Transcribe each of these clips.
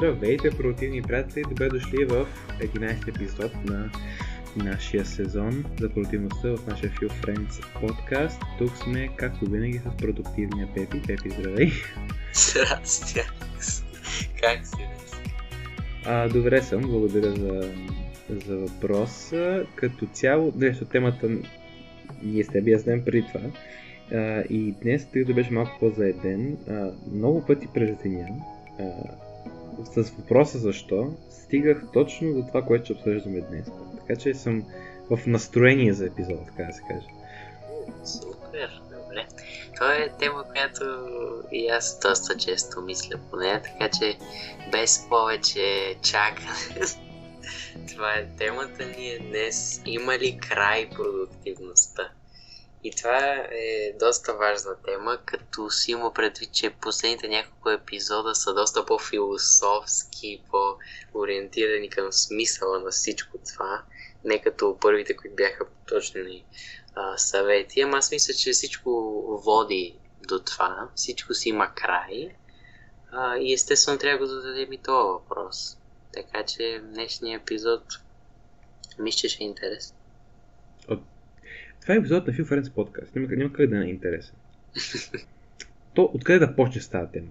Здравейте, продуктивни приятели! Добре дошли в 11 епизод на нашия сезон за продуктивността в нашия Feel Friends подкаст. Тук сме, както винаги, с продуктивния Пепи. Пепи, здравей! Здрасти, Как си? А, добре съм, благодаря за, за въпроса. Като цяло, нещо темата ние с теб я знаем преди това. А, и днес, тъй да беше малко по-заеден, а, много пъти през деня с въпроса защо, стигах точно до това, което ще обсъждаме днес. Така че съм в настроение за епизода, така да се каже. Супер, добре. Това е тема, която и аз доста често мисля по нея, така че без повече чакане. Това е темата ни е днес. Има ли край продуктивността? И това е доста важна тема, като си има предвид, че последните няколко епизода са доста по-философски, по-ориентирани към смисъла на всичко това, не като първите, които бяха точни а, съвети. Ама аз мисля, че всичко води до това, всичко си има край а, и естествено трябва да зададем и този въпрос. Така че днешния епизод мисля, че е интересен. Това е епизод на Фил Френс подкаст. Няма, няма как да не е интересен. То, откъде да почне с тази тема?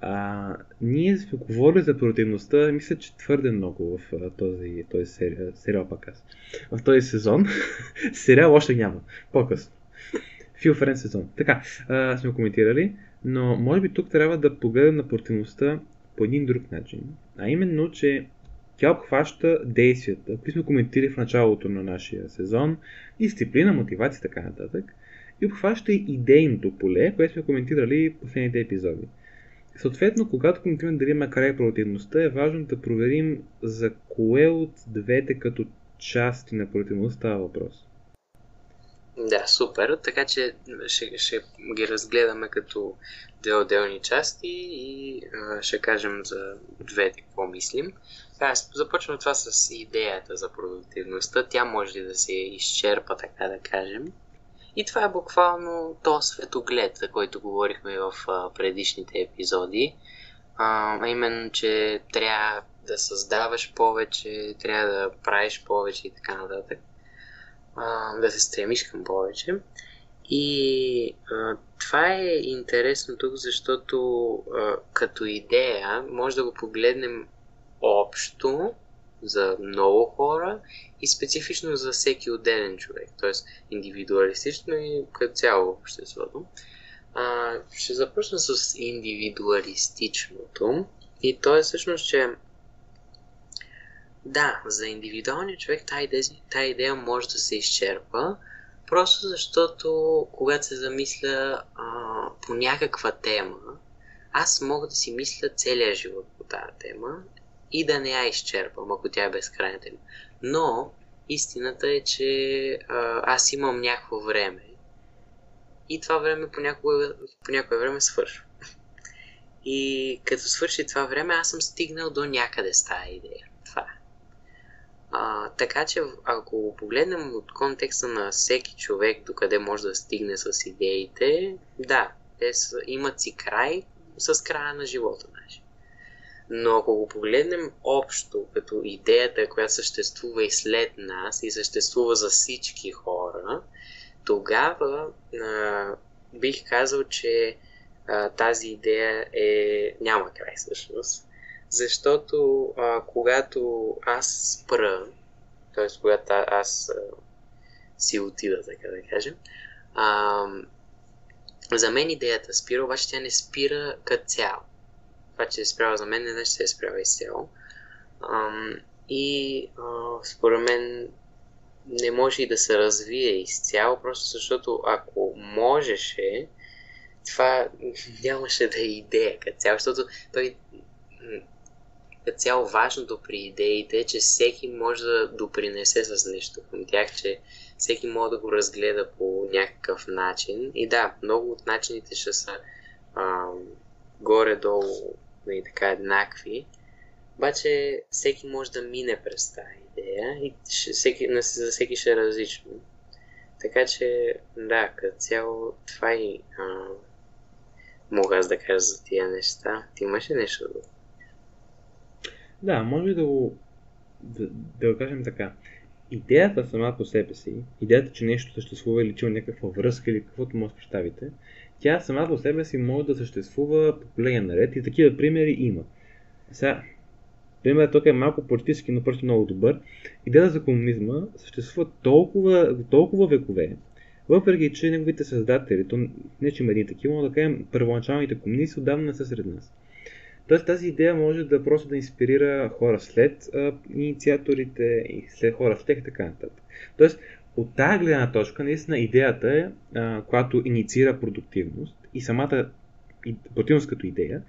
А, ние сме говорили за продуктивността, мисля, че твърде много в този, този сериал, сериал пак аз. В този сезон. сериал още няма. По-късно. Фил Френс сезон. Така, а, сме коментирали, но може би тук трябва да погледнем на продуктивността по един друг начин. А именно, че тя обхваща действията, които сме коментирали в началото на нашия сезон, дисциплина, мотивация и така нататък. И обхваща и идейното поле, което сме коментирали в последните епизоди. Съответно, когато коментираме дали има край продуктивността, е важно да проверим за кое от двете като части на продуктивността става въпрос. Да, супер. Така че ще, ще ги разгледаме като две отделни части и а, ще кажем за двете какво мислим. Да, започвам това с идеята за продуктивността. Тя може да се изчерпа, така да кажем. И това е буквално то светоглед, за който говорихме в предишните епизоди. А именно, че трябва да създаваш повече, трябва да правиш повече и така нататък. А, да се стремиш към повече. И а, това е интересно тук, защото а, като идея може да го погледнем общо за много хора и специфично за всеки отделен човек, т.е. индивидуалистично и като цяло обществото. А, ще започна с индивидуалистичното и то е всъщност, че да, за индивидуалния човек тази идея, тази идея може да се изчерпа, просто защото когато се замисля а, по някаква тема, аз мога да си мисля целия живот по тази тема и да не я изчерпам, ако тя е безкрайна. Но истината е, че а, аз имам някакво време и това време по някое, по някое време свършва. И като свърши това време, аз съм стигнал до някъде с тази идея. Това е. А, така че, ако погледнем от контекста на всеки човек, докъде може да стигне с идеите, да, те са, имат си край с края на живота нашия. Но ако го погледнем общо, като идеята, която съществува и след нас и съществува за всички хора, тогава а, бих казал, че а, тази идея е няма край всъщност. Защото а, когато аз спра, т.е. когато аз а, си отида, така да кажем, а, за мен идеята спира, обаче тя не спира като цяло това, че е спряла за мен, не значи, че се спряла изцяло. И а, според мен не може и да се развие изцяло, просто защото ако можеше, това нямаше да е идея като цяло, защото той като цяло важното при идеите е, че всеки може да допринесе с нещо към тях, че всеки може да го разгледа по някакъв начин. И да, много от начините ще са а, горе-долу нали, така еднакви. Обаче всеки може да мине през тази идея и всеки, за всеки ще е различно. Така че, да, като цяло това и а, мога аз да кажа за тия неща. Ти имаш ли нещо друго? Да, може да го, да, да кажем така. Идеята сама по себе си, идеята, че нещо съществува или че има някаква връзка или каквото може да представите, тя сама по себе си може да съществува поколения наред и такива примери има. Сега, примерът тук е малко политически, но просто много добър. Идеята за комунизма съществува толкова, толкова векове, въпреки че неговите създатели, то не че има един такива, но да кажем, първоначалните комунисти отдавна не са сред нас. Тоест тази идея може да просто да инспирира хора след а, инициаторите и след хора след и така нататък. Тоест от тази гледна точка, наистина идеята е, а, която инициира продуктивност и самата и, продуктивност като идея,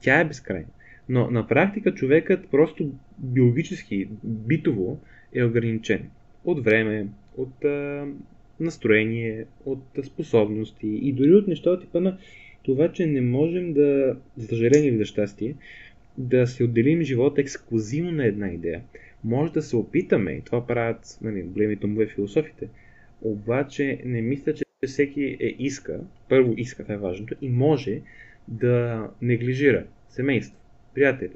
тя е безкрайна. Но на практика човекът просто биологически, битово е ограничен от време, от а, настроение, от способности и дори от неща типа на това, че не можем да, за съжаление или за щастие, да се отделим живота ексклюзивно на една идея. Може да се опитаме, и това правят нали, големите умове философите, обаче не мисля, че всеки е иска, първо иска, това е важното, и може да неглижира семейство, приятели,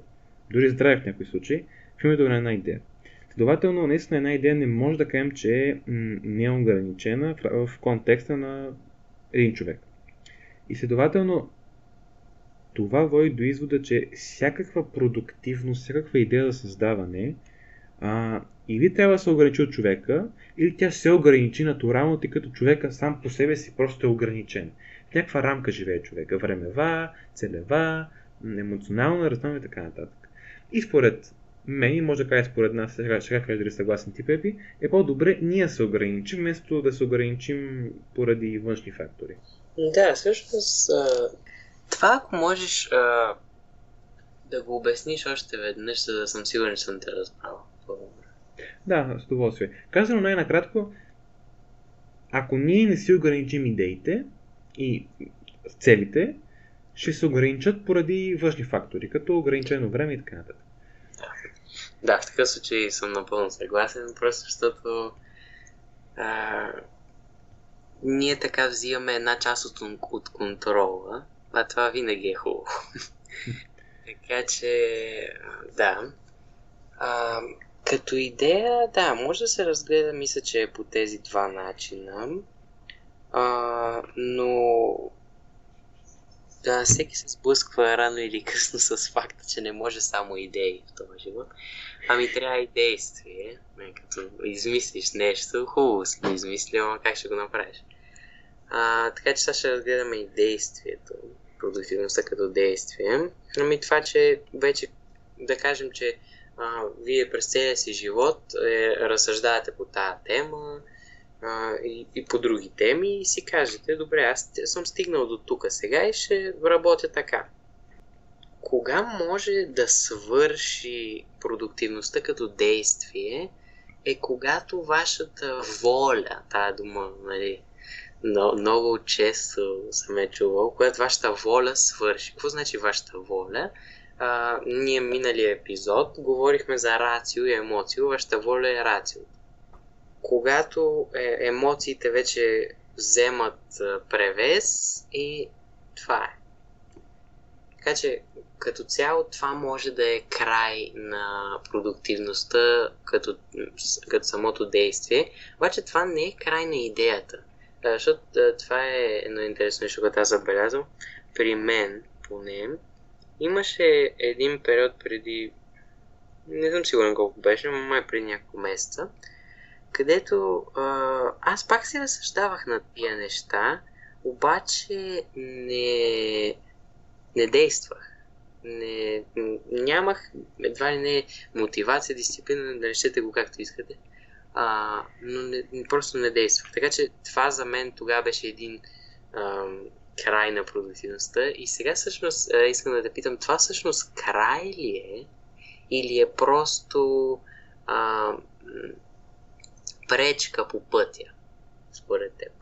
дори здраве в някои случаи, в името на една идея. Следователно, наистина една идея не може да кажем, че е неограничена в, в контекста на един човек. И следователно, това води до извода, че всякаква продуктивност, всякаква идея за създаване, а, или трябва да се ограничи от човека, или тя се ограничи натурално, тъй като човека сам по себе си просто е ограничен. В някаква рамка живее човека. Времева, целева, емоционална, разнава и така нататък. И според мен, може да кажа според нас, сега ще кажа дали съгласен ти, Пепи, е по-добре ние се ограничим, вместо да се ограничим поради външни фактори. Да, всъщност това ако можеш а, да го обясниш още веднъж, за да съм сигурен, че съм те разбрал. Да, с удоволствие. Казано най-накратко, ако ние не си ограничим идеите и целите, ще се ограничат поради външни фактори, като ограничено време и така нататък. Да. в такъв случай съм напълно съгласен, просто защото а, ние така взимаме една част от, от контрола, а това винаги е хубаво. така че, да. А, като идея, да, може да се разгледа, мисля, че е по тези два начина. А, но да, всеки се сблъсква рано или късно с факта, че не може само идеи в този живот. Ами трябва и действие. Като измислиш нещо, хубаво си го измислил, как ще го направиш? А, така че сега ще разгледаме и действието, продуктивността като действие. Ами това, че вече да кажем, че а, вие през целия си живот е, разсъждавате по тази тема а, и, и по други теми и си кажете, добре, аз съм стигнал до тук сега и ще работя така. Кога може да свърши продуктивността като действие, е когато вашата воля, тая дума, нали, но, много често съм е чувал, когато вашата воля свърши. Какво значи вашата воля? А, ние миналия епизод говорихме за рацио и емоцио. Вашата воля е рацио. Когато е, емоциите вече вземат превес и това е. Така че като цяло това може да е край на продуктивността като, като самото действие, обаче това не е край на идеята. Да, защото да, това е едно интересно нещо, което аз забелязвам. При мен, поне, имаше един период преди, не съм сигурен колко беше, но май преди няколко месеца, където а, аз пак се разсъждавах на тия неща, обаче не, не действах. Не, нямах едва ли не мотивация, дисциплина да решите го както искате а, но не, просто не действа. Така че това за мен тогава беше един а, край на продуктивността и сега всъщност а, искам да те питам, това всъщност край ли е или е просто а, пречка по пътя, според теб?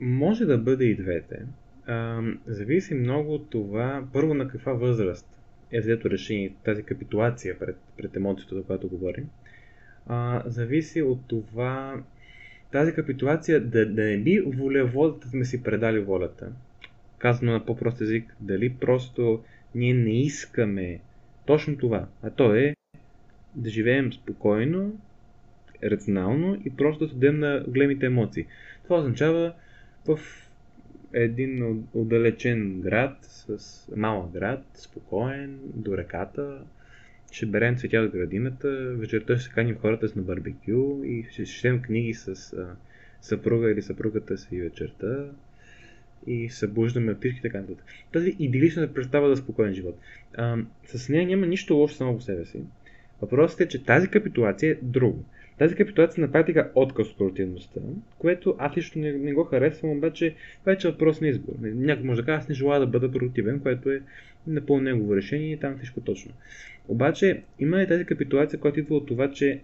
Може да бъде и двете. А, зависи много от това, първо на каква възраст е взето решение, тази капитулация пред, пред емоцията, за която говорим а, зависи от това тази капитулация да, да не би волеводата сме си предали волята. Казано на по-прост език, дали просто ние не искаме точно това. А то е да живеем спокойно, рационално и просто да седем на големите емоции. Това означава в един отдалечен град, с малък град, спокоен, до реката, ще берем цветя от градината, вечерта ще каним хората с на барбекю и ще четем книги с а, съпруга или съпругата си вечерта и събуждаме птички така нататък. Тази идилична представа за спокоен живот. А, с нея няма нищо лошо само по себе си. Въпросът е, че тази капитулация е друго. Тази капитулация на практика отказ от продуктивността, което аз лично не, не го харесвам, обаче вече въпрос на избор. Някой може да каже, аз не желая да бъда продуктивен, което е напълно негово решение и там всичко точно. Обаче има и тази капитулация, която идва от това, че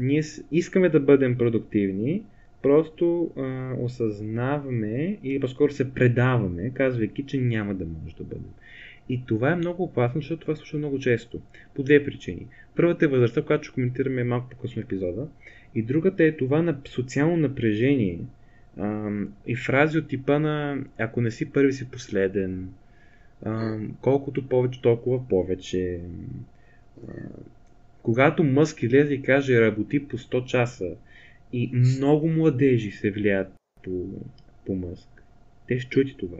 ние искаме да бъдем продуктивни, просто а, осъзнаваме или по-скоро се предаваме, казвайки, че няма да може да бъдем. И това е много опасно, защото това случва много често. По две причини. Първата е възрастта, която ще коментираме малко по-късно епизода. И другата е това на социално напрежение а, и фрази от типа на ако не си първи си последен, колкото повече, толкова повече. А, когато Мъск излезе и каже работи по 100 часа и много младежи се влияят по, по Мъск, те ще чуят и това.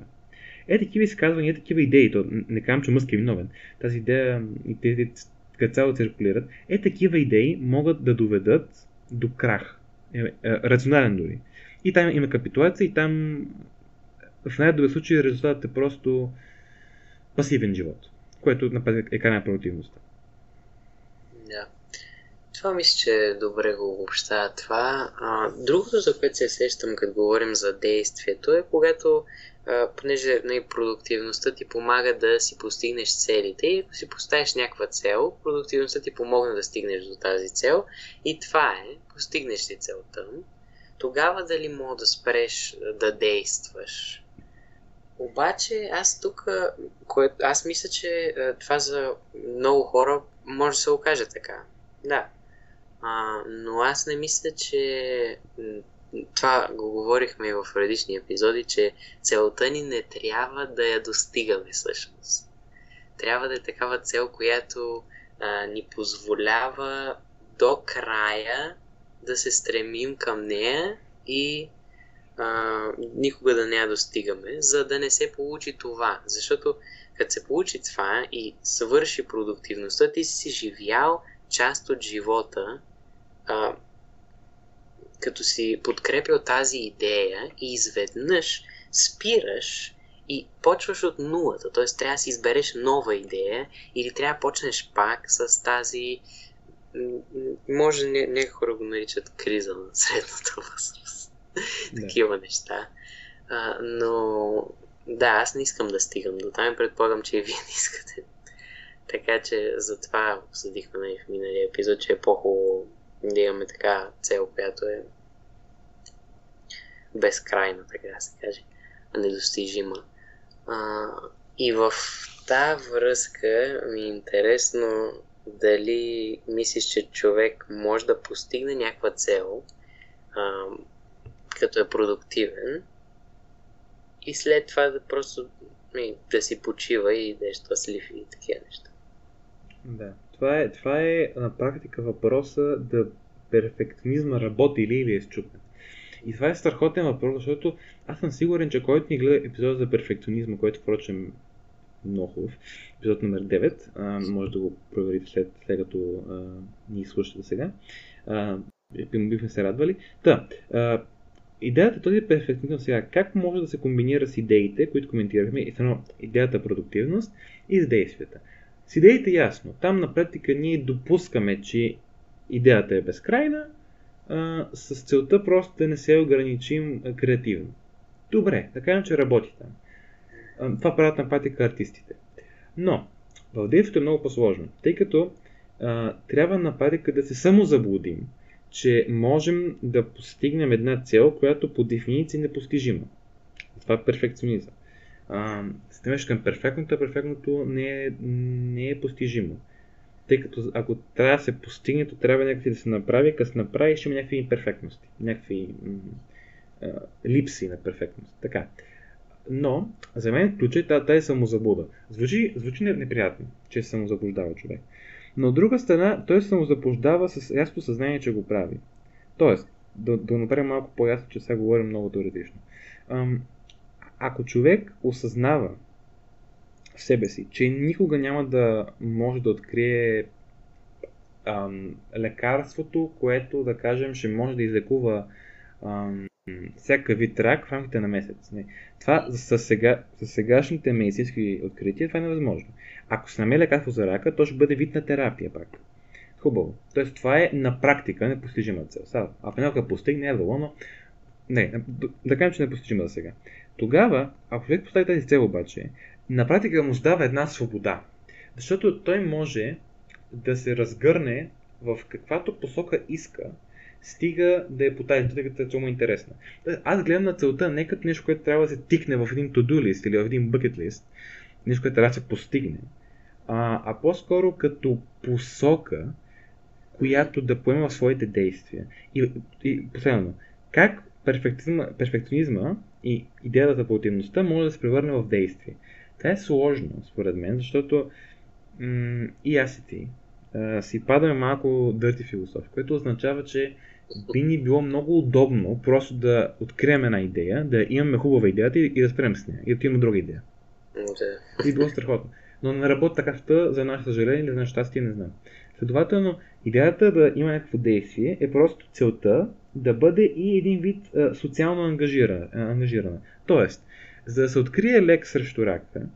Е, такива изказвания, е, такива идеи, то не казвам, че Мъск е виновен. Тази идея и тези като цяло циркулират, е такива идеи могат да доведат до крах. Е, е, рационален дори. И там има капитулация и там в най-добър случай резултатът е просто пасивен живот, което е крайна продуктивността. Да. Това мисля, че добре го обобщава това. А, другото, за което се сещам, като говорим за действието, е когато понеже нали, продуктивността ти помага да си постигнеш целите и ако си поставиш някаква цел, продуктивността ти помогне да стигнеш до тази цел и това е, постигнеш ли целта, тогава дали мога да спреш да действаш. Обаче аз тук, кое, аз мисля, че това за много хора може да се окаже така. Да. А, но аз не мисля, че това го говорихме и в предишни епизоди, че целта ни не трябва да я достигаме всъщност. Трябва да е такава цел, която а, ни позволява до края да се стремим към нея и а, никога да не я достигаме, за да не се получи това. Защото като се получи това и свърши продуктивността, ти си живял част от живота, а, като си подкрепил тази идея и изведнъж спираш и почваш от нулата, т.е. трябва да си избереш нова идея или трябва да почнеш пак с тази може не, не хора го наричат криза на средната възраст. Такива неща. А, но да, аз не искам да стигам до там и предполагам, че и вие не искате. Така че затова обсъдихме нали, в миналия епизод, че е по-хубаво да имаме така цел, която е безкрайна, така да се каже, недостижима. А, и в тази връзка ми е интересно дали мислиш, че човек може да постигне някаква цел, а, като е продуктивен, и след това да просто ми, да си почива и да е щастлив и такива неща. Да. Това е, това е на практика въпроса да перфекционизма работи или, или е счупен. И това е страхотен въпрос, защото аз съм сигурен, че който ни гледа епизода за перфекционизма, който впрочем много хубав, епизод номер 9, а, може да го проверите след, след като а, ни слушате сега. А, бихме се радвали. Та, а, идеята е този перфекционизъм сега, как може да се комбинира с идеите, които коментирахме, и само идеята продуктивност и с действията. С идеите ясно. Там на практика ние допускаме, че идеята е безкрайна, а, с целта просто да не се ограничим креативно. Добре, така че работи там. А, това правят на практика артистите. Но, в действието е много по-сложно, тъй като а, трябва на практика да се самозаблудим, че можем да постигнем една цел, която по дефиниция е непостижима. Това е перфекционизъм. Стремеш към перфектното, перфектното не е, не е постижимо тъй като ако трябва да се постигне, то трябва някакви да се направи, като се направи, ще има някакви имперфектности, някакви м- м- липси на перфектност. Така. Но, за мен ключът е тази самозабуда. Звучи, звучи неприятно, че се самозаблуждава човек. Но от друга страна, той се самозаблуждава с ясно съзнание, че го прави. Тоест, да, да направим малко по-ясно, че сега говорим много теоретично. Ако човек осъзнава в себе си, че никога няма да може да открие ам, лекарството, което, да кажем, ще може да излекува ам, всяка вид рак в рамките на месец. Не. Това с, сега, с сегашните медицински открития това е невъзможно. Ако се намери лекарство за рака, то ще бъде вид на терапия пак. Хубаво. Тоест това е на практика непостижима цел. Сега, ако някой постигне, е но не, да, кажем, че не е постижима за сега. Тогава, ако човек постави тази цел обаче, на практика му дава една свобода. Защото той може да се разгърне в каквато посока иска, стига да е по тази като е му интересна. Аз гледам на целта не като нещо, което трябва да се тикне в един to-do list или в един bucket list, нещо, което трябва да се постигне, а, а по-скоро като посока, която да поема своите действия. И, и последно, как перфекционизма, перфекционизма и идеята за паутинността може да се превърне в действие. Това е сложно, според мен, защото м- и аз и ти а, си падаме малко дърти философия, което означава, че би ни било много удобно просто да открием една идея, да имаме хубава идеята и, и да спрем с нея, и да имаме друга идея. Да. И било страхотно. Но не работи така в за наше съжаление или за наше щастие, не знам. Следователно, идеята да има някакво действие е просто целта да бъде и един вид а, социално ангажирана, ангажирана. Тоест, за да се открие лек срещу рака,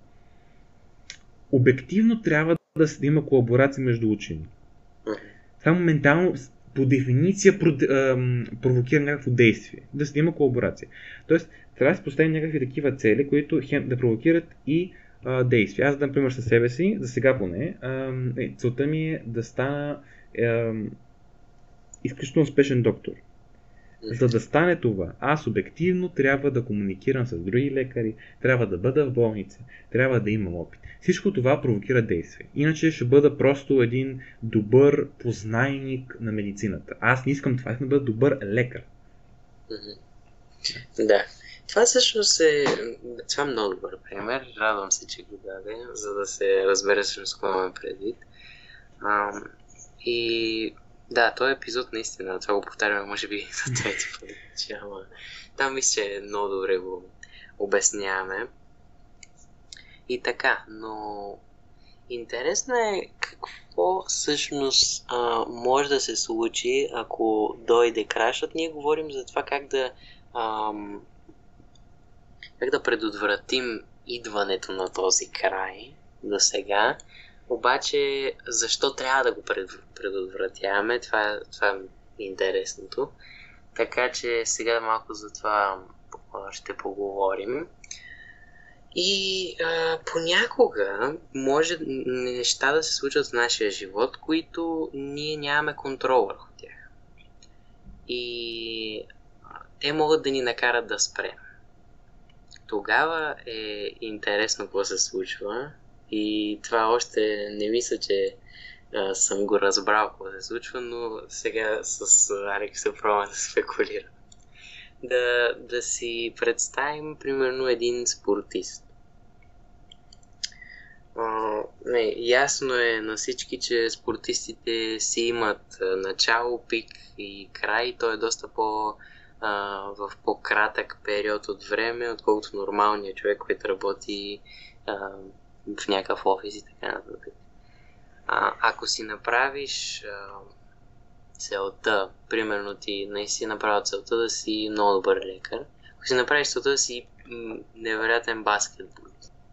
обективно трябва да има колаборация между учени. Само ментално, по дефиниция, провокира някакво действие. Да се има колаборация. Тоест, трябва да се поставим някакви такива цели, които да провокират и действия. Аз, например, със себе си, за сега поне, е, целта ми е да стана изключително успешен доктор. За да стане това, аз обективно трябва да комуникирам с други лекари, трябва да бъда в болница, трябва да имам опит. Всичко това провокира действие. Иначе ще бъда просто един добър познайник на медицината. Аз не искам това, искам да бъда добър лекар. Да. Това всъщност е... Това е много добър пример. Радвам се, че го даде, за да се разбере всъщност какво имаме предвид. А, и да, този епизод наистина, това го повтаряме може би за трети път. Там мисля, че много добре го обясняваме. И така, но интересно е какво всъщност а, може да се случи, ако дойде крашът. Ние говорим за това как да ам, как да предотвратим идването на този край до сега. Обаче, защо трябва да го предотвратяваме, това, това е интересното. Така че сега малко за това ще поговорим. И а, понякога може неща да се случат в нашия живот, които ние нямаме контрол върху тях. И те могат да ни накарат да спрем. Тогава е интересно какво се случва и това още не мисля, че а, съм го разбрал какво се случва, но сега с Алекс се пробва да спекулира. Да, да си представим, примерно, един спортист. А, не, ясно е на всички, че спортистите си имат начало, пик и край. Той е доста по- а, в по-кратък период от време, отколкото нормалният човек, който работи а, в някакъв офис и така нататък. А, ако си направиш а, целта, примерно ти наистина направил целта да си много добър лекар, ако си направиш целта да си невероятен баскетбол,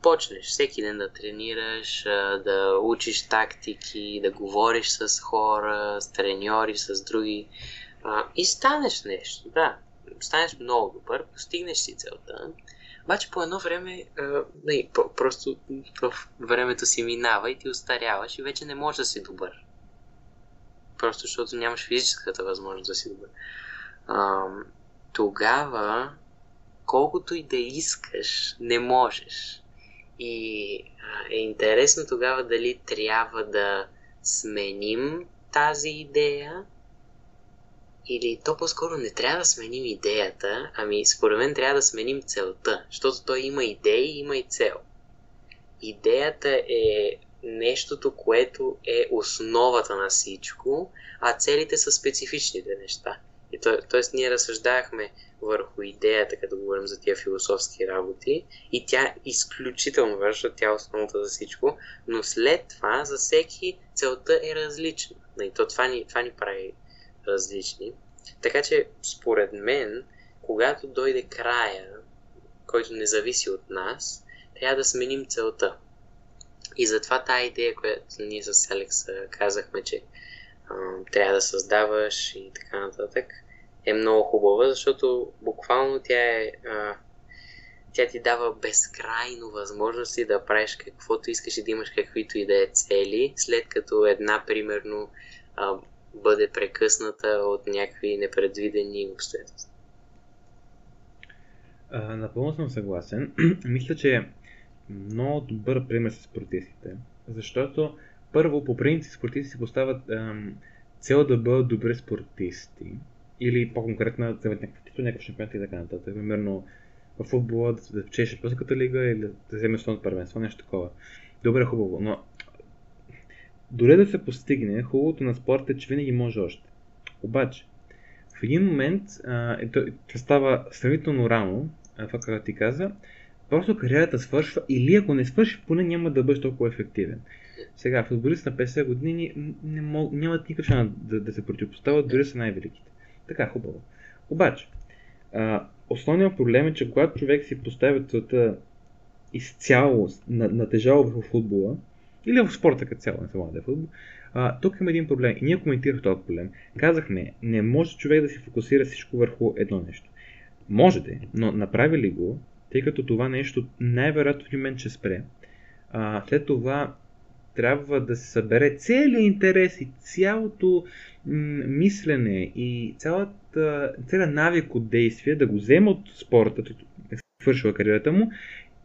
почнеш всеки ден да тренираш, да учиш тактики, да говориш с хора, с треньори, с други и станеш нещо, да. Станеш много добър, постигнеш си целта. Обаче по едно време, не, просто времето си минава и ти устаряваш и вече не можеш да си добър. Просто защото нямаш физическата възможност да си добър. А, тогава, колкото и да искаш, не можеш. И а, е интересно тогава дали трябва да сменим тази идея Или то по-скоро не трябва да сменим идеята, ами според мен трябва да сменим целта, защото той има идеи, има и цел. Идеята е нещото, което е основата на всичко, а целите са специфичните неща. И то, тоест ние разсъждавахме върху идеята, като говорим за тия философски работи, и тя е изключително важна, тя е основата за всичко, но след това за всеки целта е различна. И то това ни, това ни прави различни. Така че, според мен, когато дойде края, който не зависи от нас, трябва да сменим целта. И затова тази идея, която ние с Алекс казахме, че а, трябва да създаваш и така нататък, е много хубава, защото буквално тя е. А, тя ти дава безкрайно възможности да правиш каквото искаш и да имаш каквито и да е цели, след като една, примерно, а, бъде прекъсната от някакви непредвидени обстоятелства. Напълно съм съгласен. Мисля, че много добър пример с спортистите, защото първо, по принцип, спортисти си поставят ем, цел да бъдат добри спортисти, или по-конкретно да някакъв титул, някакъв шампионат и така нататък. Примерно в футбола да, да печелиш шампионската лига или да, вземеш основното първенство, нещо такова. Добре, хубаво, но дори да се постигне, хубавото на спорта е, че винаги може още. Обаче, в един момент, а, това става сравнително рано, това, което ти каза, просто кариерата свършва или ако не свърши, поне няма да бъдеш толкова ефективен. Сега, футболист на 50 години не, мог, нямат никакъв шанс да, да се противопоставят, дори са най-великите. Така, хубаво. Обаче, а, основният проблем е, че когато човек си поставя целта изцяло натежава в футбола, или в спорта като цяло, не само да е футбол, а, тук има един проблем и ние коментирахме този проблем. Казахме, не може човек да си фокусира всичко върху едно нещо. Можете, но направи ли го, тъй като това нещо най-вероятно в момент ще спре. А, след това трябва да се събере целият интерес и цялото мислене и цялата, целият навик от действие да го вземе от спорта, е свършила кариерата му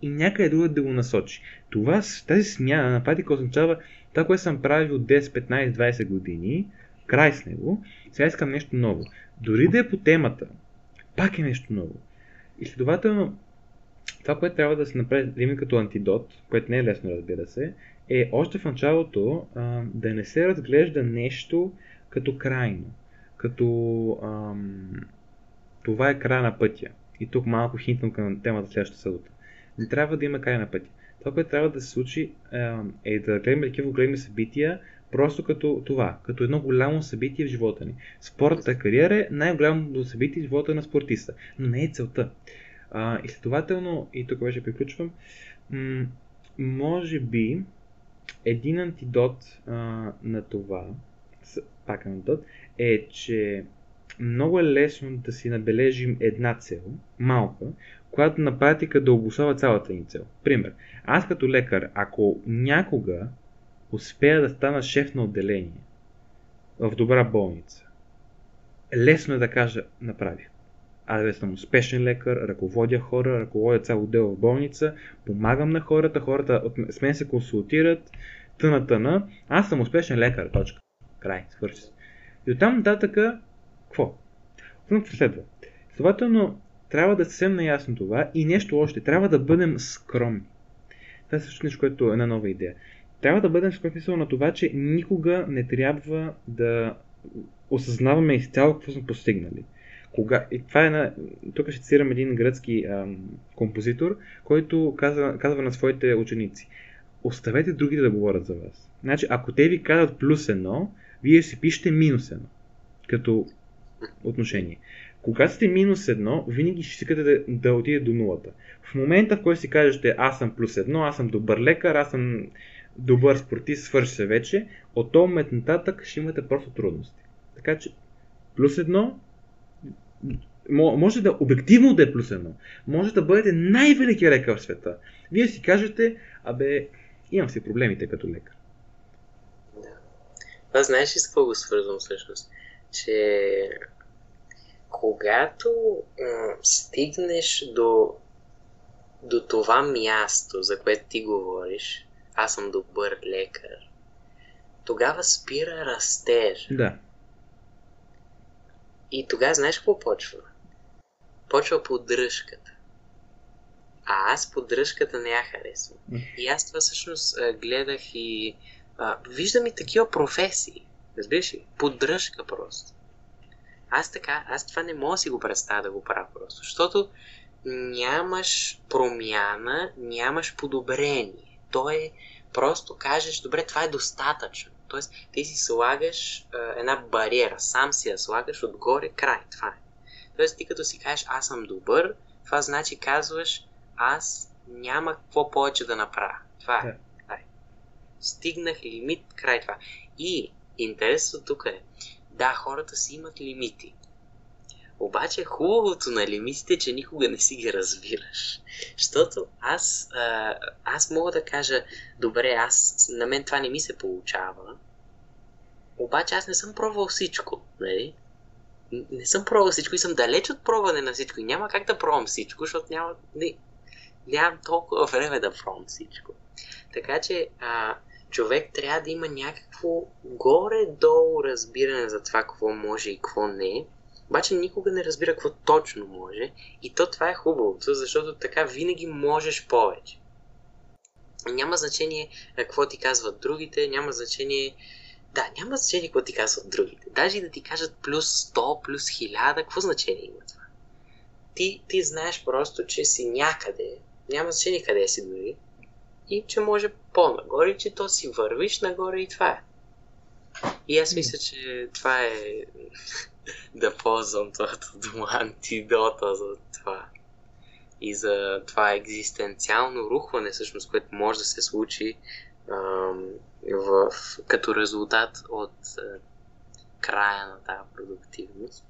и някъде друга да го насочи. Това, тази смяна на практика означава това, което съм правил 10, 15, 20 години, край с него, сега искам нещо ново. Дори да е по темата, пак е нещо ново. И следователно, това, което трябва да се направи като антидот, което не е лесно, разбира се, е още в началото а, да не се разглежда нещо като крайно. Като ам, това е края на пътя. И тук малко хинтвам към темата следващата събота. Не трябва да има край на пътя. Това, което трябва да се случи е да гледаме такива големи събития, просто като това, като едно голямо събитие в живота ни. Спортната кариера е най-голямото събитие в живота на спортиста, но не е целта. И следователно, и тук вече приключвам, м- може би един антидот а, на това, пак антидот, е, че много е лесно да си набележим една цел, малка, която на практика да обослава цялата ни цел. Пример, аз като лекар, ако някога успея да стана шеф на отделение в добра болница, лесно е да кажа направих. Аз съм успешен лекар, ръководя хора, ръководя цял отдел в болница, помагам на хората, хората от, с мен се консултират, тъна тъна, аз съм успешен лекар, точка. Край, свърши. И оттам нататъка, какво? Какво следва? Следователно, трябва да съвсем наясно това и нещо още. Трябва да бъдем скромни. Това е също нещо, което е една нова идея. Трябва да бъдем скромни на това, че никога не трябва да осъзнаваме изцяло какво сме постигнали. Кога... И това е на... Тук ще цитирам един гръцки ам, композитор, който казва, казва на своите ученици. Оставете другите да говорят за вас. Значи, ако те ви казват плюс едно, вие си пишете минус едно. Като отношение. Когато сте минус едно, винаги ще искате да, да отиде до нулата. В момента, в който си кажете аз съм плюс едно, аз съм добър лекар, аз съм добър спортист, свърши се вече, от този момент нататък ще имате просто трудности. Така че плюс едно може да обективно да е плюс едно. Може да бъдете най-великият лекар в света. Вие си кажете, абе, имам си проблемите като лекар. Да. Аз знаеш ли с какво го свързвам всъщност? Че когато м- стигнеш до, до това място, за което ти говориш, аз съм добър лекар, тогава спира растеж. Да. И тогава знаеш какво почва? Почва поддръжката. А аз поддръжката не я харесвам. И аз това всъщност гледах и а, виждам и такива професии. Разбираш ли? Поддръжка просто. Аз така, аз това не мога да си го представя да го правя просто, защото нямаш промяна, нямаш подобрение. То е просто кажеш, добре, това е достатъчно. Тоест, ти си слагаш а, една бариера, сам си я слагаш отгоре, край, това е. Тоест, ти като си кажеш, аз съм добър, това значи казваш, аз няма какво повече да направя. Това е. Край. Стигнах лимит, край това. И интересното тук е, да, хората си имат лимити. Обаче хубавото на лимитите е, че никога не си ги разбираш. Защото аз, а, аз мога да кажа, добре, аз, на мен това не ми се получава, обаче аз не съм пробвал всичко, нали? Не съм пробвал всичко и съм далеч от пробване на всичко и няма как да пробвам всичко, защото няма, не, нямам толкова време да пробвам всичко. Така че а, човек трябва да има някакво горе-долу разбиране за това какво може и какво не, обаче никога не разбира какво точно може и то това е хубавото, защото така винаги можеш повече. Няма значение какво ти казват другите, няма значение да, няма значение какво ти казват другите. Даже и да ти кажат плюс 100, плюс 1000, какво значение има това? Ти, ти знаеш просто, че си някъде, няма значение къде си дори, и че може по-нагоре, че то си вървиш нагоре и това е. И аз мисля, че това е да ползвам това дума антидота за това. И за това екзистенциално рухване, всъщност, което може да се случи в, като резултат от а, края на тази продуктивност.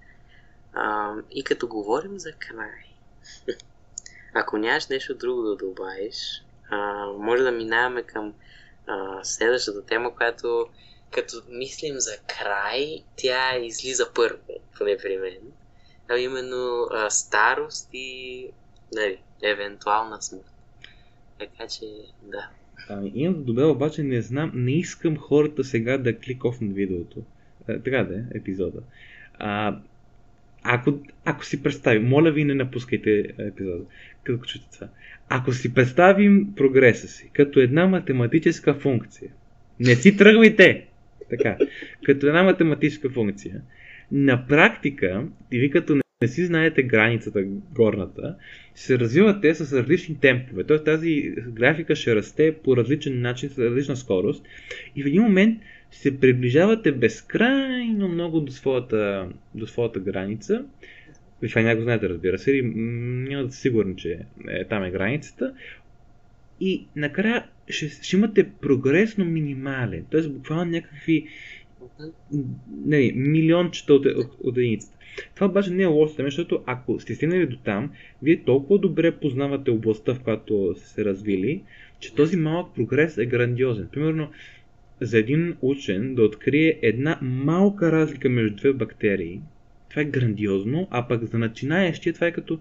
И като говорим за край, ако нямаш нещо друго да добавиш, може да минаваме към следващата тема, която като мислим за край, тя излиза първо, поне при мен. А именно а, старост и нали, евентуална смърт. Така че, да. Ами, имам добре, обаче не знам, не искам хората сега да клик оф на видеото. А, така да е, епизода. А, ако, ако си представим, моля ви не напускайте епизода, като чуете това. Ако си представим прогреса си като една математическа функция, не си тръгвайте! Така, като една математическа функция, на практика, и ви като не си знаете границата горната, се развивате с различни темпове. Тоест тази графика ще расте по различен начин, с различна скорост и в един момент се приближавате безкрайно много до своята, до своята граница. Това някой знаете, разбира се, и няма да сте че е, там е границата. И накрая ще, ще имате прогрес, но минимален. Т.е. буквално някакви не, милиончета от, от, от единицата. Това обаче не е лошо, защото ако сте стигнали до там, вие толкова добре познавате областта, в която сте се развили, че този малък прогрес е грандиозен. Примерно, за един учен да открие една малка разлика между две бактерии, това е грандиозно, а пък за начинаещия това е като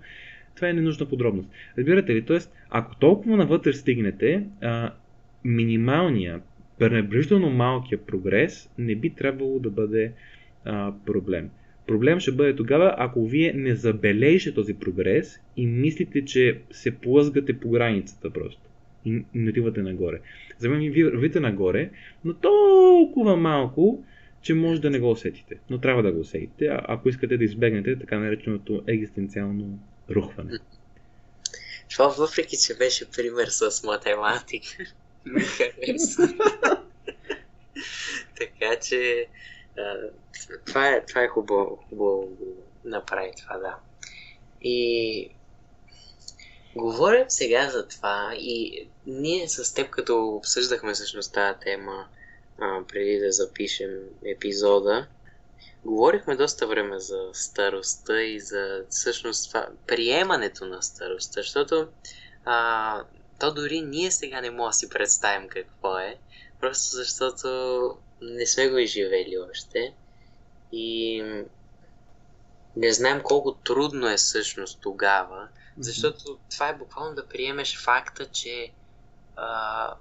това е ненужна подробност. Разбирате ли? Тоест, ако толкова навътре стигнете, а, минималния, пренебрежително малкия прогрес не би трябвало да бъде а, проблем. Проблем ще бъде тогава, ако вие не забележите този прогрес и мислите, че се плъзгате по границата просто. И не отивате нагоре. За мен ви вървите нагоре, но толкова малко, че може да не го усетите. Но трябва да го усетите, ако искате да избегнете така нареченото екзистенциално рухване. Това въпреки, че беше пример с математика, ми хареса. така че а, това е, това е хубаво, хубаво да направи това, да. И говорим сега за това и ние с теб, като обсъждахме всъщност тази тема а, преди да запишем епизода, Говорихме доста време за старостта и за всъщност това, приемането на старостта, защото а, то дори ние сега не можем да си представим какво е, просто защото не сме го изживели още и не знаем колко трудно е всъщност тогава, защото това е буквално да приемеш факта, че а,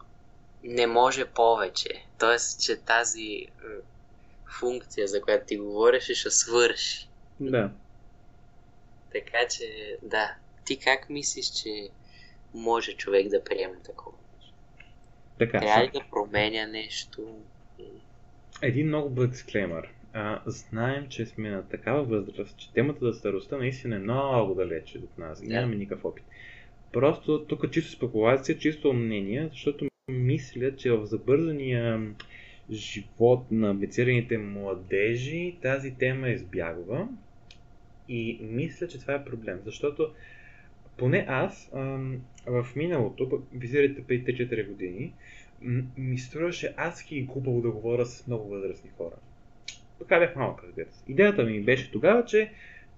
не може повече. Тоест, че тази функция, за която ти говориш, ще свърши. Да. Така че, да. Ти как мислиш, че може човек да приеме такова? Така, Трябва ли да променя нещо? един много дисклеймър. А, знаем, че сме на такава възраст, че темата за старостта наистина е много далече от нас. Да. Нямаме никакъв опит. Просто тук чисто спекулация, чисто мнение, защото мисля, че в забързания живот на амбицираните младежи тази тема избягва. И мисля, че това е проблем, защото поне аз ам, в миналото, визирайте преди 4 години, ми струваше адски глупаво да говоря с много възрастни хора. Така бях малък, разбира се. Идеята ми беше тогава, че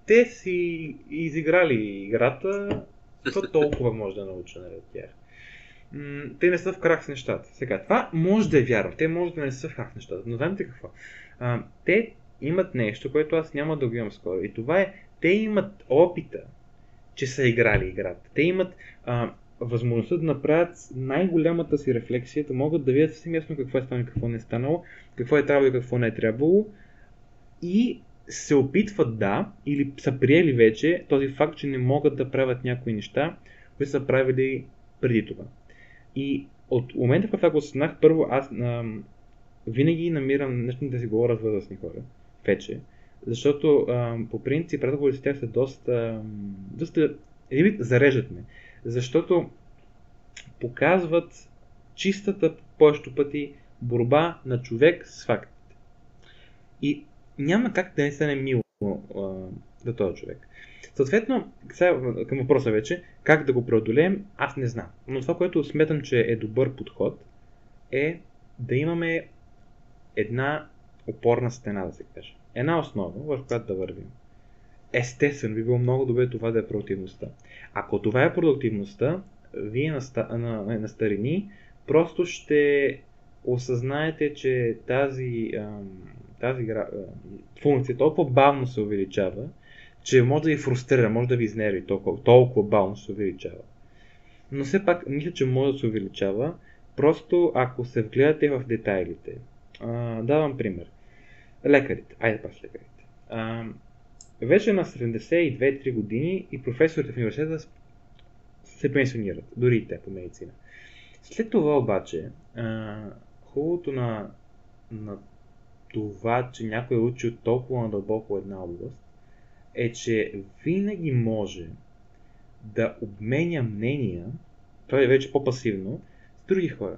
те си изиграли играта, то толкова може да науча нали, от тях. Те не са в крак с нещата. Сега, това може да е вярно. Те може да не са в крак с нещата. Но знаете какво? А, те имат нещо, което аз няма да го имам скоро. И това е, те имат опита, че са играли играта. Те имат а, възможността да направят най-голямата си рефлексия, да могат да видят съвсем ясно какво е станало, какво не е станало, какво е трябвало и какво не е трябвало. И се опитват да, или са приели вече този факт, че не могат да правят някои неща, които са правили преди това. И от момента, в който го осъзнах, първо аз ам, винаги намирам нещо да си говоря с възрастни хора, вече, защото ам, по принцип разговорите с тях са доста, доста един зареждат ме, защото показват чистата повечето пъти борба на човек с фактите. И няма как да не стане мило а, за този човек. Съответно, сега към въпроса вече, как да го преодолеем, аз не знам. Но това, което смятам, че е добър подход, е да имаме една опорна стена, да се каже. Една основа, в която да вървим. Естествено, би било много добре това да е продуктивността. Ако това е продуктивността, вие на, ста- на, на старини просто ще осъзнаете, че тази, тази функция толкова бавно се увеличава, че може да ви фрустрира, може да ви изнерви толкова, толкова бавно се увеличава. Но все пак, мисля, че може да се увеличава, просто ако се вгледате в детайлите. А, давам пример. Лекарите, айде пак лекарите. А, вече на 72-3 години и професорите в университета се пенсионират, дори и те по медицина. След това обаче, а, хубавото на, на това, че някой е учил толкова надълбоко една област, е, че винаги може да обменя мнения, той е вече по-пасивно, с други хора.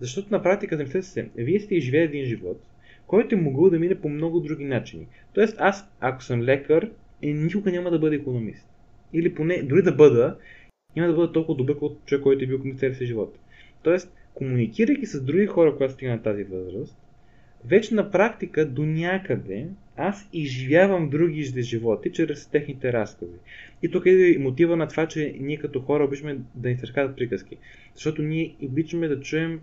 Защото на практика, замислете се, вие сте изживели един живот, който е могъл да мине по много други начини. Тоест, аз, ако съм лекар, е, никога няма да бъда економист. Или поне, дори да бъда, няма да бъда толкова добър, като човек, който е бил целия си живот. Тоест, комуникирайки с други хора, когато стигна на тази възраст, вече на практика до някъде аз изживявам други животи чрез техните разкази. И тук е и мотива на това, че ние като хора обичаме да ни се приказки. Защото ние обичаме да чуем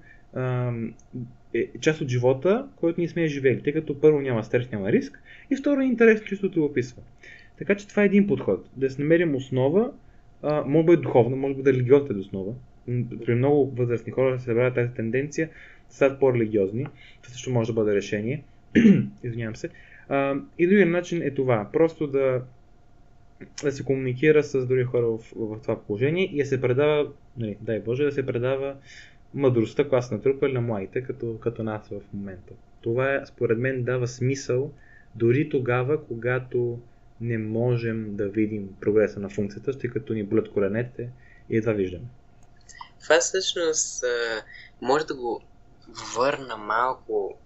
е, част от живота, който ние сме живели, тъй като първо няма стрес, няма риск и второ е интересно чувството го описва. Така че това е един подход. Да си намерим основа, а, може би е духовна, може би да е религиозната основа. М, При много възрастни хора се събира тази тенденция, стават по-религиозни. Това също може да бъде решение. Извинявам се. А, и другия начин е това. Просто да, да се комуникира с други хора в, в това положение и да се предава, нали, дай Боже, да се предава мъдростта, която са натрупали на младите, като, като нас в момента. Това според мен дава смисъл дори тогава, когато не можем да видим прогреса на функцията, тъй като ни болят коленете и едва виждаме. Това всъщност може да го върна малко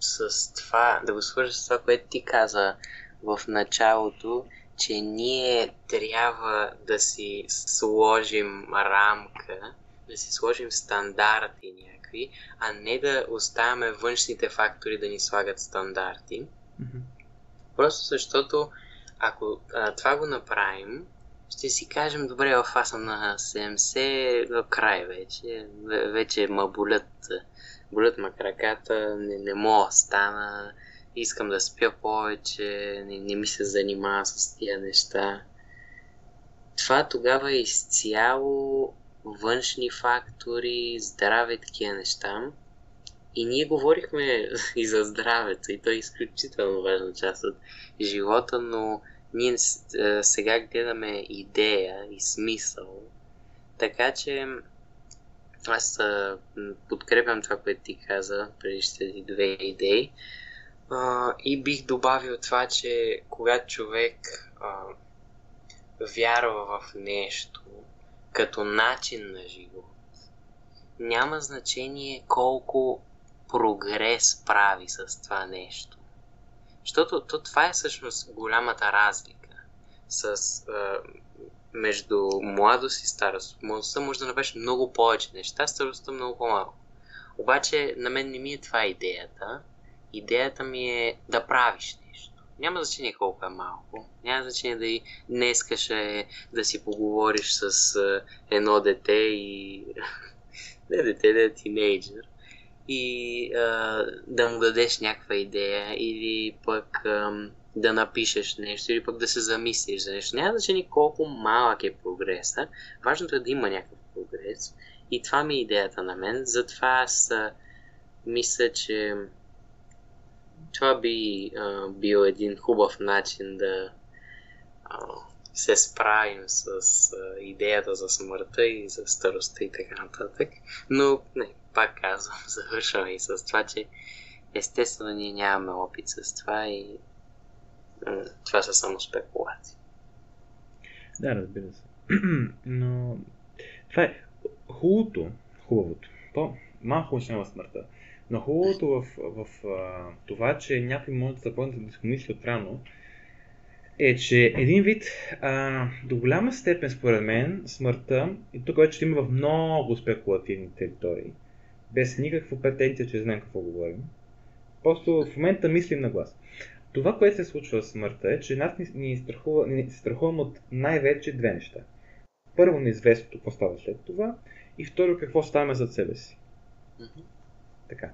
с това, да го свържа с това, което ти каза в началото, че ние трябва да си сложим рамка, да си сложим стандарти някакви, а не да оставяме външните фактори да ни слагат стандарти. Просто защото ако а, това го направим, ще си кажем, добре, аз съм на 70, до край вече, вече ма болят, болят ма краката, не, не мога стана, искам да спя повече, не, не ми се занимава с тия неща. Това тогава е изцяло външни фактори, здраве, такива неща. И ние говорихме и за здравето, и то е изключително важна част от живота, но ние сега гледаме идея и смисъл. Така че аз а, подкрепям това, което ти каза, предишните две идеи. А, и бих добавил това, че когато човек а, вярва в нещо като начин на живот, няма значение колко прогрес прави с това нещо. Защото то, това е всъщност голямата разлика с, а, между младост и старост. Младостта може да направиш много повече неща, старостта много по-малко. Обаче на мен не ми е това идеята. Идеята ми е да правиш нещо. Няма значение колко е малко. Няма значение да и днес е да си поговориш с едно дете и... не дете, да е тинейджър и а, да му дадеш някаква идея или пък а, да напишеш нещо или пък да се замислиш за нещо. Няма значение колко малък е прогреса. Важното е да има някакъв прогрес. И това ми е идеята на мен. Затова аз мисля, че това би а, бил един хубав начин да а, се справим с а, идеята за смъртта и за старостта и така нататък. Но не, пак казвам, завършваме и с това, че естествено ние нямаме опит с това и това са само спекулации. Да, разбира се. Но това е хубавото, хубавото. То малко ще смъртта. Но хубавото в, в, в това, че някой може да започне да мисли отрано, е, че един вид, а, до голяма степен според мен, смъртта, и тук вече има в много спекулативни територии, без никаква претенция, че знаем какво говорим. Просто в момента мислим на глас. Това, което се случва с смъртта е, че нас ни, ни, страхува, ни се страхуваме от най-вече две неща. Първо, неизвестното, какво става след това, и второ, какво ставаме зад себе си. Mm-hmm. Така.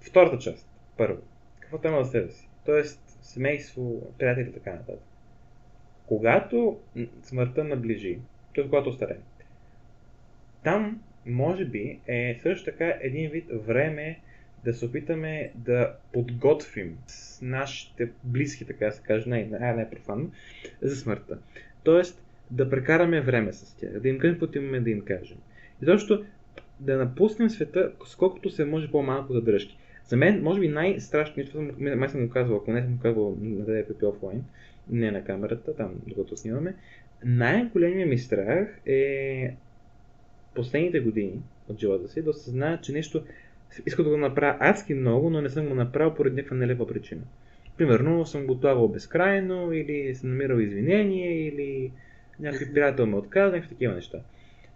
Втората част. Първо. Какво става за себе си? Тоест, семейство, приятели и така нататък. Когато смъртта наближи, т.е. когато остарем, там може би е също така един вид време да се опитаме да подготвим с нашите близки, така да се каже, най- най- профанно за смъртта. Тоест, да прекараме време с тях, да им кажем каквото имаме да им кажем. И защото да напуснем света сколкото се може по-малко задръжки. За мен, може би най-страшно, това май съм го казвал, ако не съм го казвал на DPP офлайн, не на камерата, там докато снимаме, най-големият ми страх е последните години от живота си да осъзная, че нещо иска да го направя адски много, но не съм го направил поради някаква нелепа причина. Примерно съм го отлагал безкрайно, или съм намирал извинение, или някой приятел ме отказа, някакви такива неща.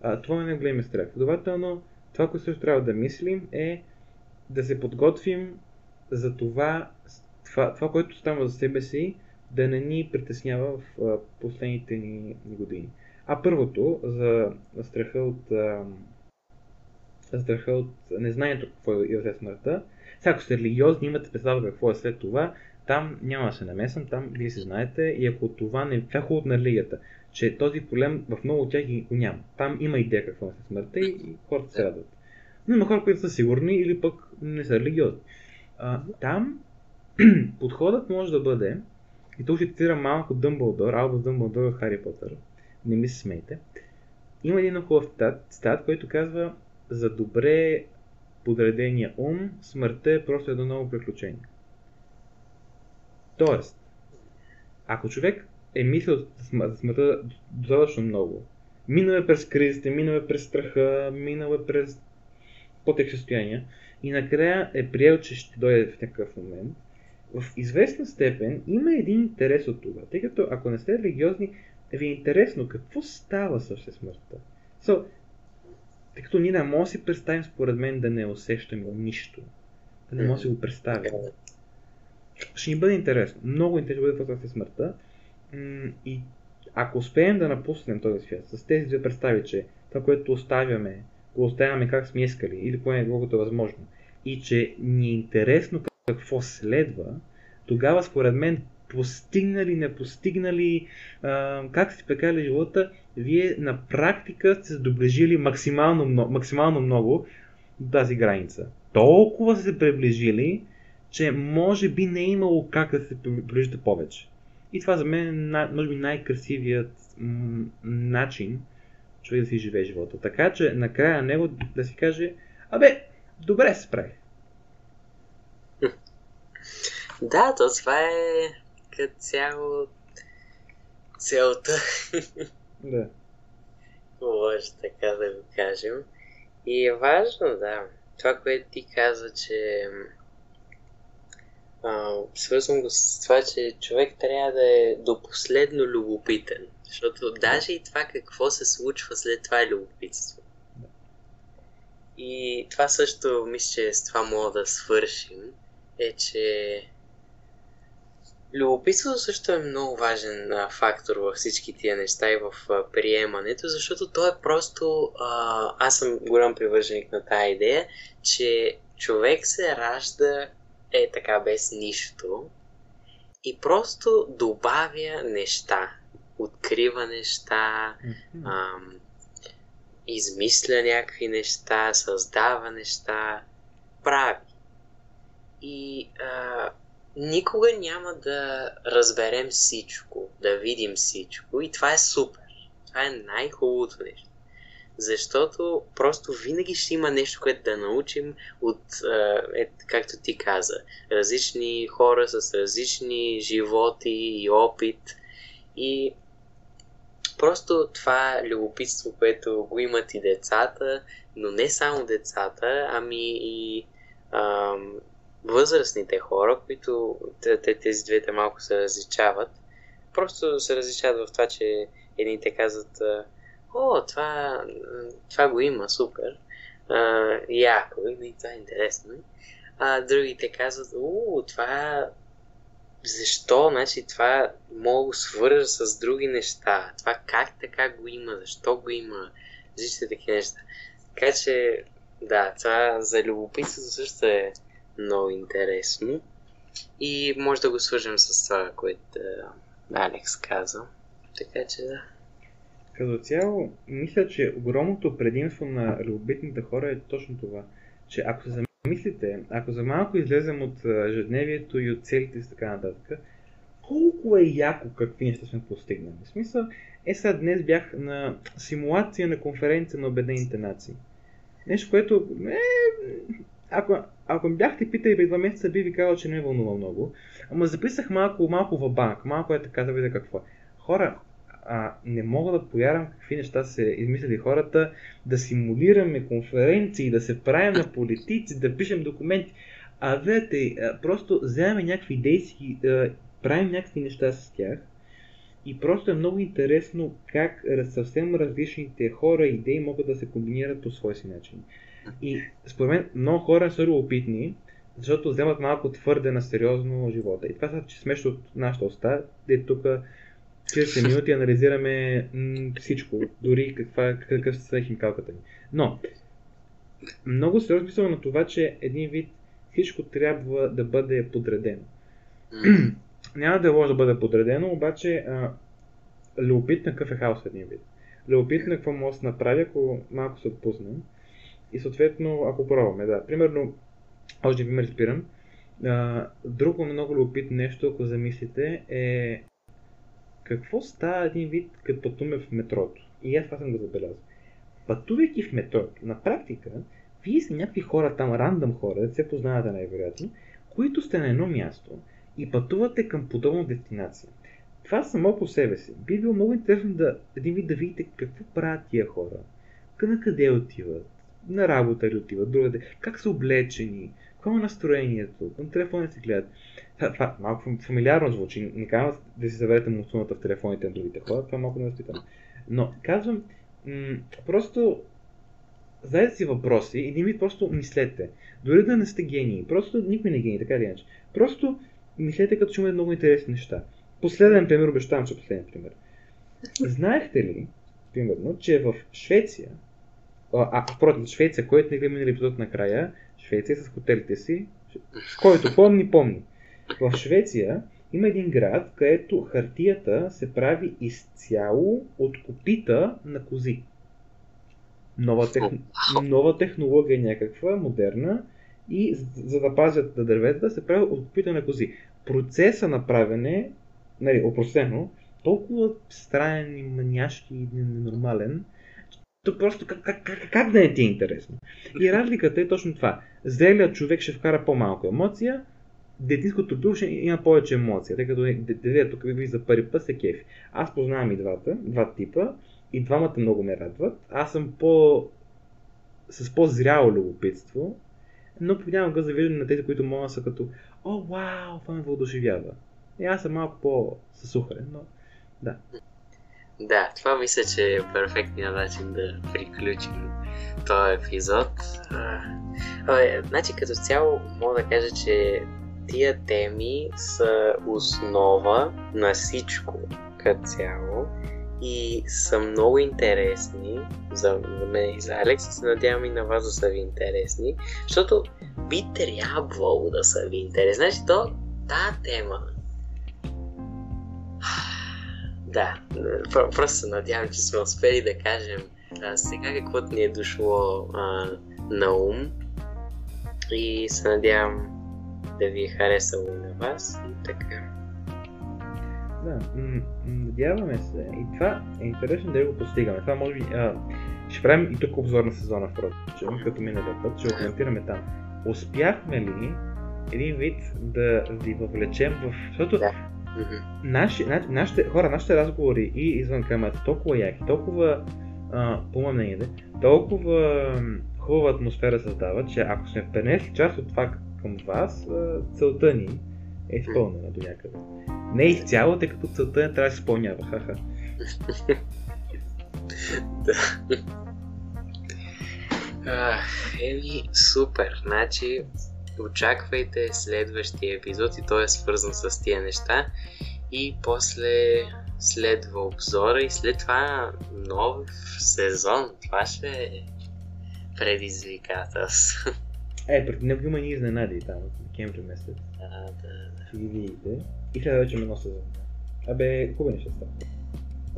А, това е най-големият страх. Следователно, това, което също трябва да мислим е да се подготвим за това, това, това което става за себе си, да не ни притеснява в последните ни години. А първото, за страха от, страха от незнанието какво е след смъртта. Сега, ако сте религиозни, имате представа какво е след това, там няма да се намесам, там вие се знаете и ако това не е хубаво на религията, че този проблем в много от тях го няма. Там има идея какво е след смъртта и, и хората се радват. Но има хора, които са сигурни или пък не са религиозни. А, там подходът може да бъде, и тук ще цитирам малко Дъмбълдор, Албус Дъмбълдор в Хари Потър, не ми се смейте. Има един хубав стат, който казва за добре подредения ум, смъртта е просто едно ново приключение. Тоест, ако човек е мислил за смъртта достатъчно много, минал е през кризите, минал е през страха, минал е през по-тежки състояния и накрая е приел, че ще дойде в някакъв момент, в известна степен има един интерес от това, тъй като ако не сте религиозни, ви е интересно какво става с смъртта. So, тъй като ние не можем да си представим, според мен, да не усещаме нищо. Да не можем да си го представим. Ще ни бъде интересно. Много интересно бъде това с смъртта. И ако успеем да напуснем този свят с тези две представи, че това, което оставяме, го оставяме как сме искали или поне колкото е възможно, и че ни е интересно какво следва, тогава според мен постигнали, не постигнали, как сте прекарали живота, вие на практика сте се доближили максимално, много, максимално много до тази граница. толкова са се приближили, че може би не е имало как да се приближите повече. И това за мен е може би най-красивият начин човек да си живее живота. Така че накрая на него да си каже, абе, добре се прави. Да, то това е като цяло целта. Да. Може така да го кажем. И е важно, да. Това, което ти каза, че а, свързвам го с това, че човек трябва да е до последно любопитен. Защото даже и това какво се случва след това е любопитство. И това също мисля, че с това мога да свършим, е, че Любопитството също е много важен а, фактор във всички тия неща и в а, приемането, защото то е просто... А, аз съм голям привърженик на тази идея, че човек се ражда е така без нищо и просто добавя неща, открива неща, а, измисля някакви неща, създава неща, прави. И а, никога няма да разберем всичко, да видим всичко и това е супер. Това е най-хубавото нещо. Защото просто винаги ще има нещо, което да научим от, е, както ти каза, различни хора с различни животи и опит. И просто това любопитство, което го имат и децата, но не само децата, ами и ам, възрастните хора, които тези двете малко се различават. Просто се различават в това, че едните казват О, това, това го има, супер, а, яко, и това е интересно. А другите казват, о, това защо, значи това мога свържа с други неща. Това как така го има, защо го има, различните такива неща. Така че, да, това за любопитството също е много интересно. И може да го свържем с това, което Алекс каза. Така че да. Като цяло, мисля, че огромното предимство на любопитните хора е точно това, че ако се замислите, ако за малко излезем от ежедневието и от целите си така нататък, колко е яко какви неща сме постигнали. В смисъл, е сега днес бях на симулация на конференция на Обединените нации. Нещо, което е, ако, ако бяхте питали преди два месеца, би ви казал, че не е вълнува много. Ама записах малко, малко в банк, малко е така да видя какво. Хора, а, не мога да повярвам какви неща се измислили хората, да симулираме конференции, да се правим на политици, да пишем документи. А видите, просто вземаме някакви идеи, правим някакви неща с тях и просто е много интересно как съвсем различните хора и идеи могат да се комбинират по свой си начин. И според мен много хора са любопитни, защото вземат малко твърде на сериозно живота. И това са че смешно от нашата уста, де тук 40 минути анализираме м- всичко, дори каква, какъв са химкалката ни. Но, много сериозно мисля на това, че един вид всичко трябва да бъде подредено. Няма да е лошо да бъде подредено, обаче а, любопитно какъв е хаос един вид. Любопитно какво може да се направи, ако малко се отпусне. И съответно, ако пробваме, да. Примерно, още пример спирам. А, друго много любопитно нещо, ако замислите, е какво става един вид, като пътуваме в метрото. И аз това съм го забелязал. Пътувайки в метрото, на практика, вие сте някакви хора там, рандъм хора, да се познавате най-вероятно, които сте на едно място и пътувате към подобна дестинация. Това само по себе си. Би било много интересно да един вид да видите какво правят тия хора, на къде отиват, на работа ли отиват, другаде, как са облечени, какво е настроението, към телефона си гледат. Това, малко фамилиарно звучи, не казвам да си заведете мусулната в телефоните на другите хора, това малко невъзпитано. Но казвам, м- просто задайте си въпроси и ми просто мислете. Дори да не сте гении, просто никой не е гений, така или иначе. Просто мислете като че има много интересни неща. Последен пример, обещавам, че последен пример. Знаехте ли, примерно, че в Швеция а, против Швеция, който не гледа епизод накрая, Швеция с хотелите си, който помни, помни. В Швеция има един град, където хартията се прави изцяло от копита на кози. Нова, тех... Нова технология някаква, модерна. и за да пазят дърветата се прави от копита на кози. Процеса на правене, нали, опростено, толкова странен и маняшки и ненормален, то просто как, как, как, как да не ти е интересно? И разликата е точно това. Зрелият човек ще вкара по-малко емоция, детинското било ще има повече емоция, тъй като дете тук ви за първи път се кефи. Аз познавам и двата, два типа, и двамата много ме радват. Аз съм по... с по-зряло любопитство, но понякога завиждам на тези, които могат са като О, вау, това ме въодушевява. И аз съм малко по-съсухарен, но да. Да, това мисля, че е перфектният начин да приключим този епизод. А, значи като цяло мога да кажа, че тия теми са основа на всичко като цяло и са много интересни за мен и за Алекс и се надявам и на вас да са ви интересни, защото би трябвало да са ви интересни. Значи то, тази тема да, просто надявам, че сме успели да кажем а, сега каквото ни е дошло а, на ум и се надявам да ви е харесало на вас и така. Да, надяваме се. И това е интересно да го постигаме. Това може би... А, ще правим и тук обзор на сезона, впрочем, като миналия път, ще го коментираме там. Успяхме ли един вид да ви въвлечем в... Защото да. Наши, на, нашите, хора, нашите разговори и извън камерата толкова яки, толкова, а, по мое мнение, толкова хубава атмосфера създава, че ако сме пренесли част от това към вас, целта ни е изпълнена до някъде. Не изцяло, тъй като целта не трябва да се изпълнява. Ха-ха. да. еми, супер. Значи, очаквайте следващия епизод и той е свързан с тия неща. И после следва обзора и след това нов сезон. Това ще е предизвикателство. Е, преди него има ни изненади там от декември месец. А, да, да. Ще ги видите. И след вече едно сезон. Абе, хубаво ще става.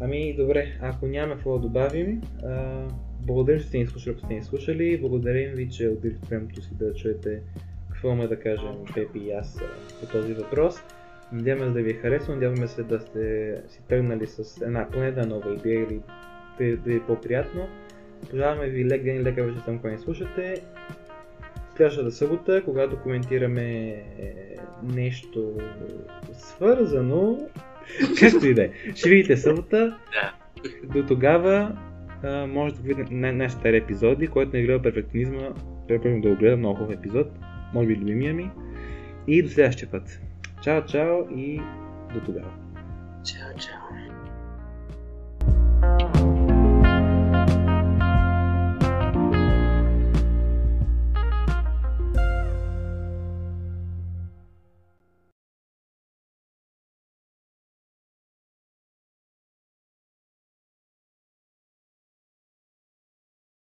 Ами, добре, ако няма какво да добавим, а, благодарим, че сте ни слушали, ако сте ни слушали. Благодарим ви, че отделихте времето си да чуете какво има да кажем Пепи и аз по този въпрос. Надяваме се да ви е харесало, надяваме се да сте си тръгнали с една поне една нова идея или да, е по-приятно. Пожелаваме ви лек ден и лека вечер там, когато ни слушате следващата събота, когато коментираме е, нещо свързано, както и да е. Ще видите събота. До тогава може да видите нашите стари епизоди, който не е гледа перфекционизма, препоръчвам да го гледа, много хубав епизод, може би любимия ми. И до следващия път. Чао, чао и до тогава. Чао, чао.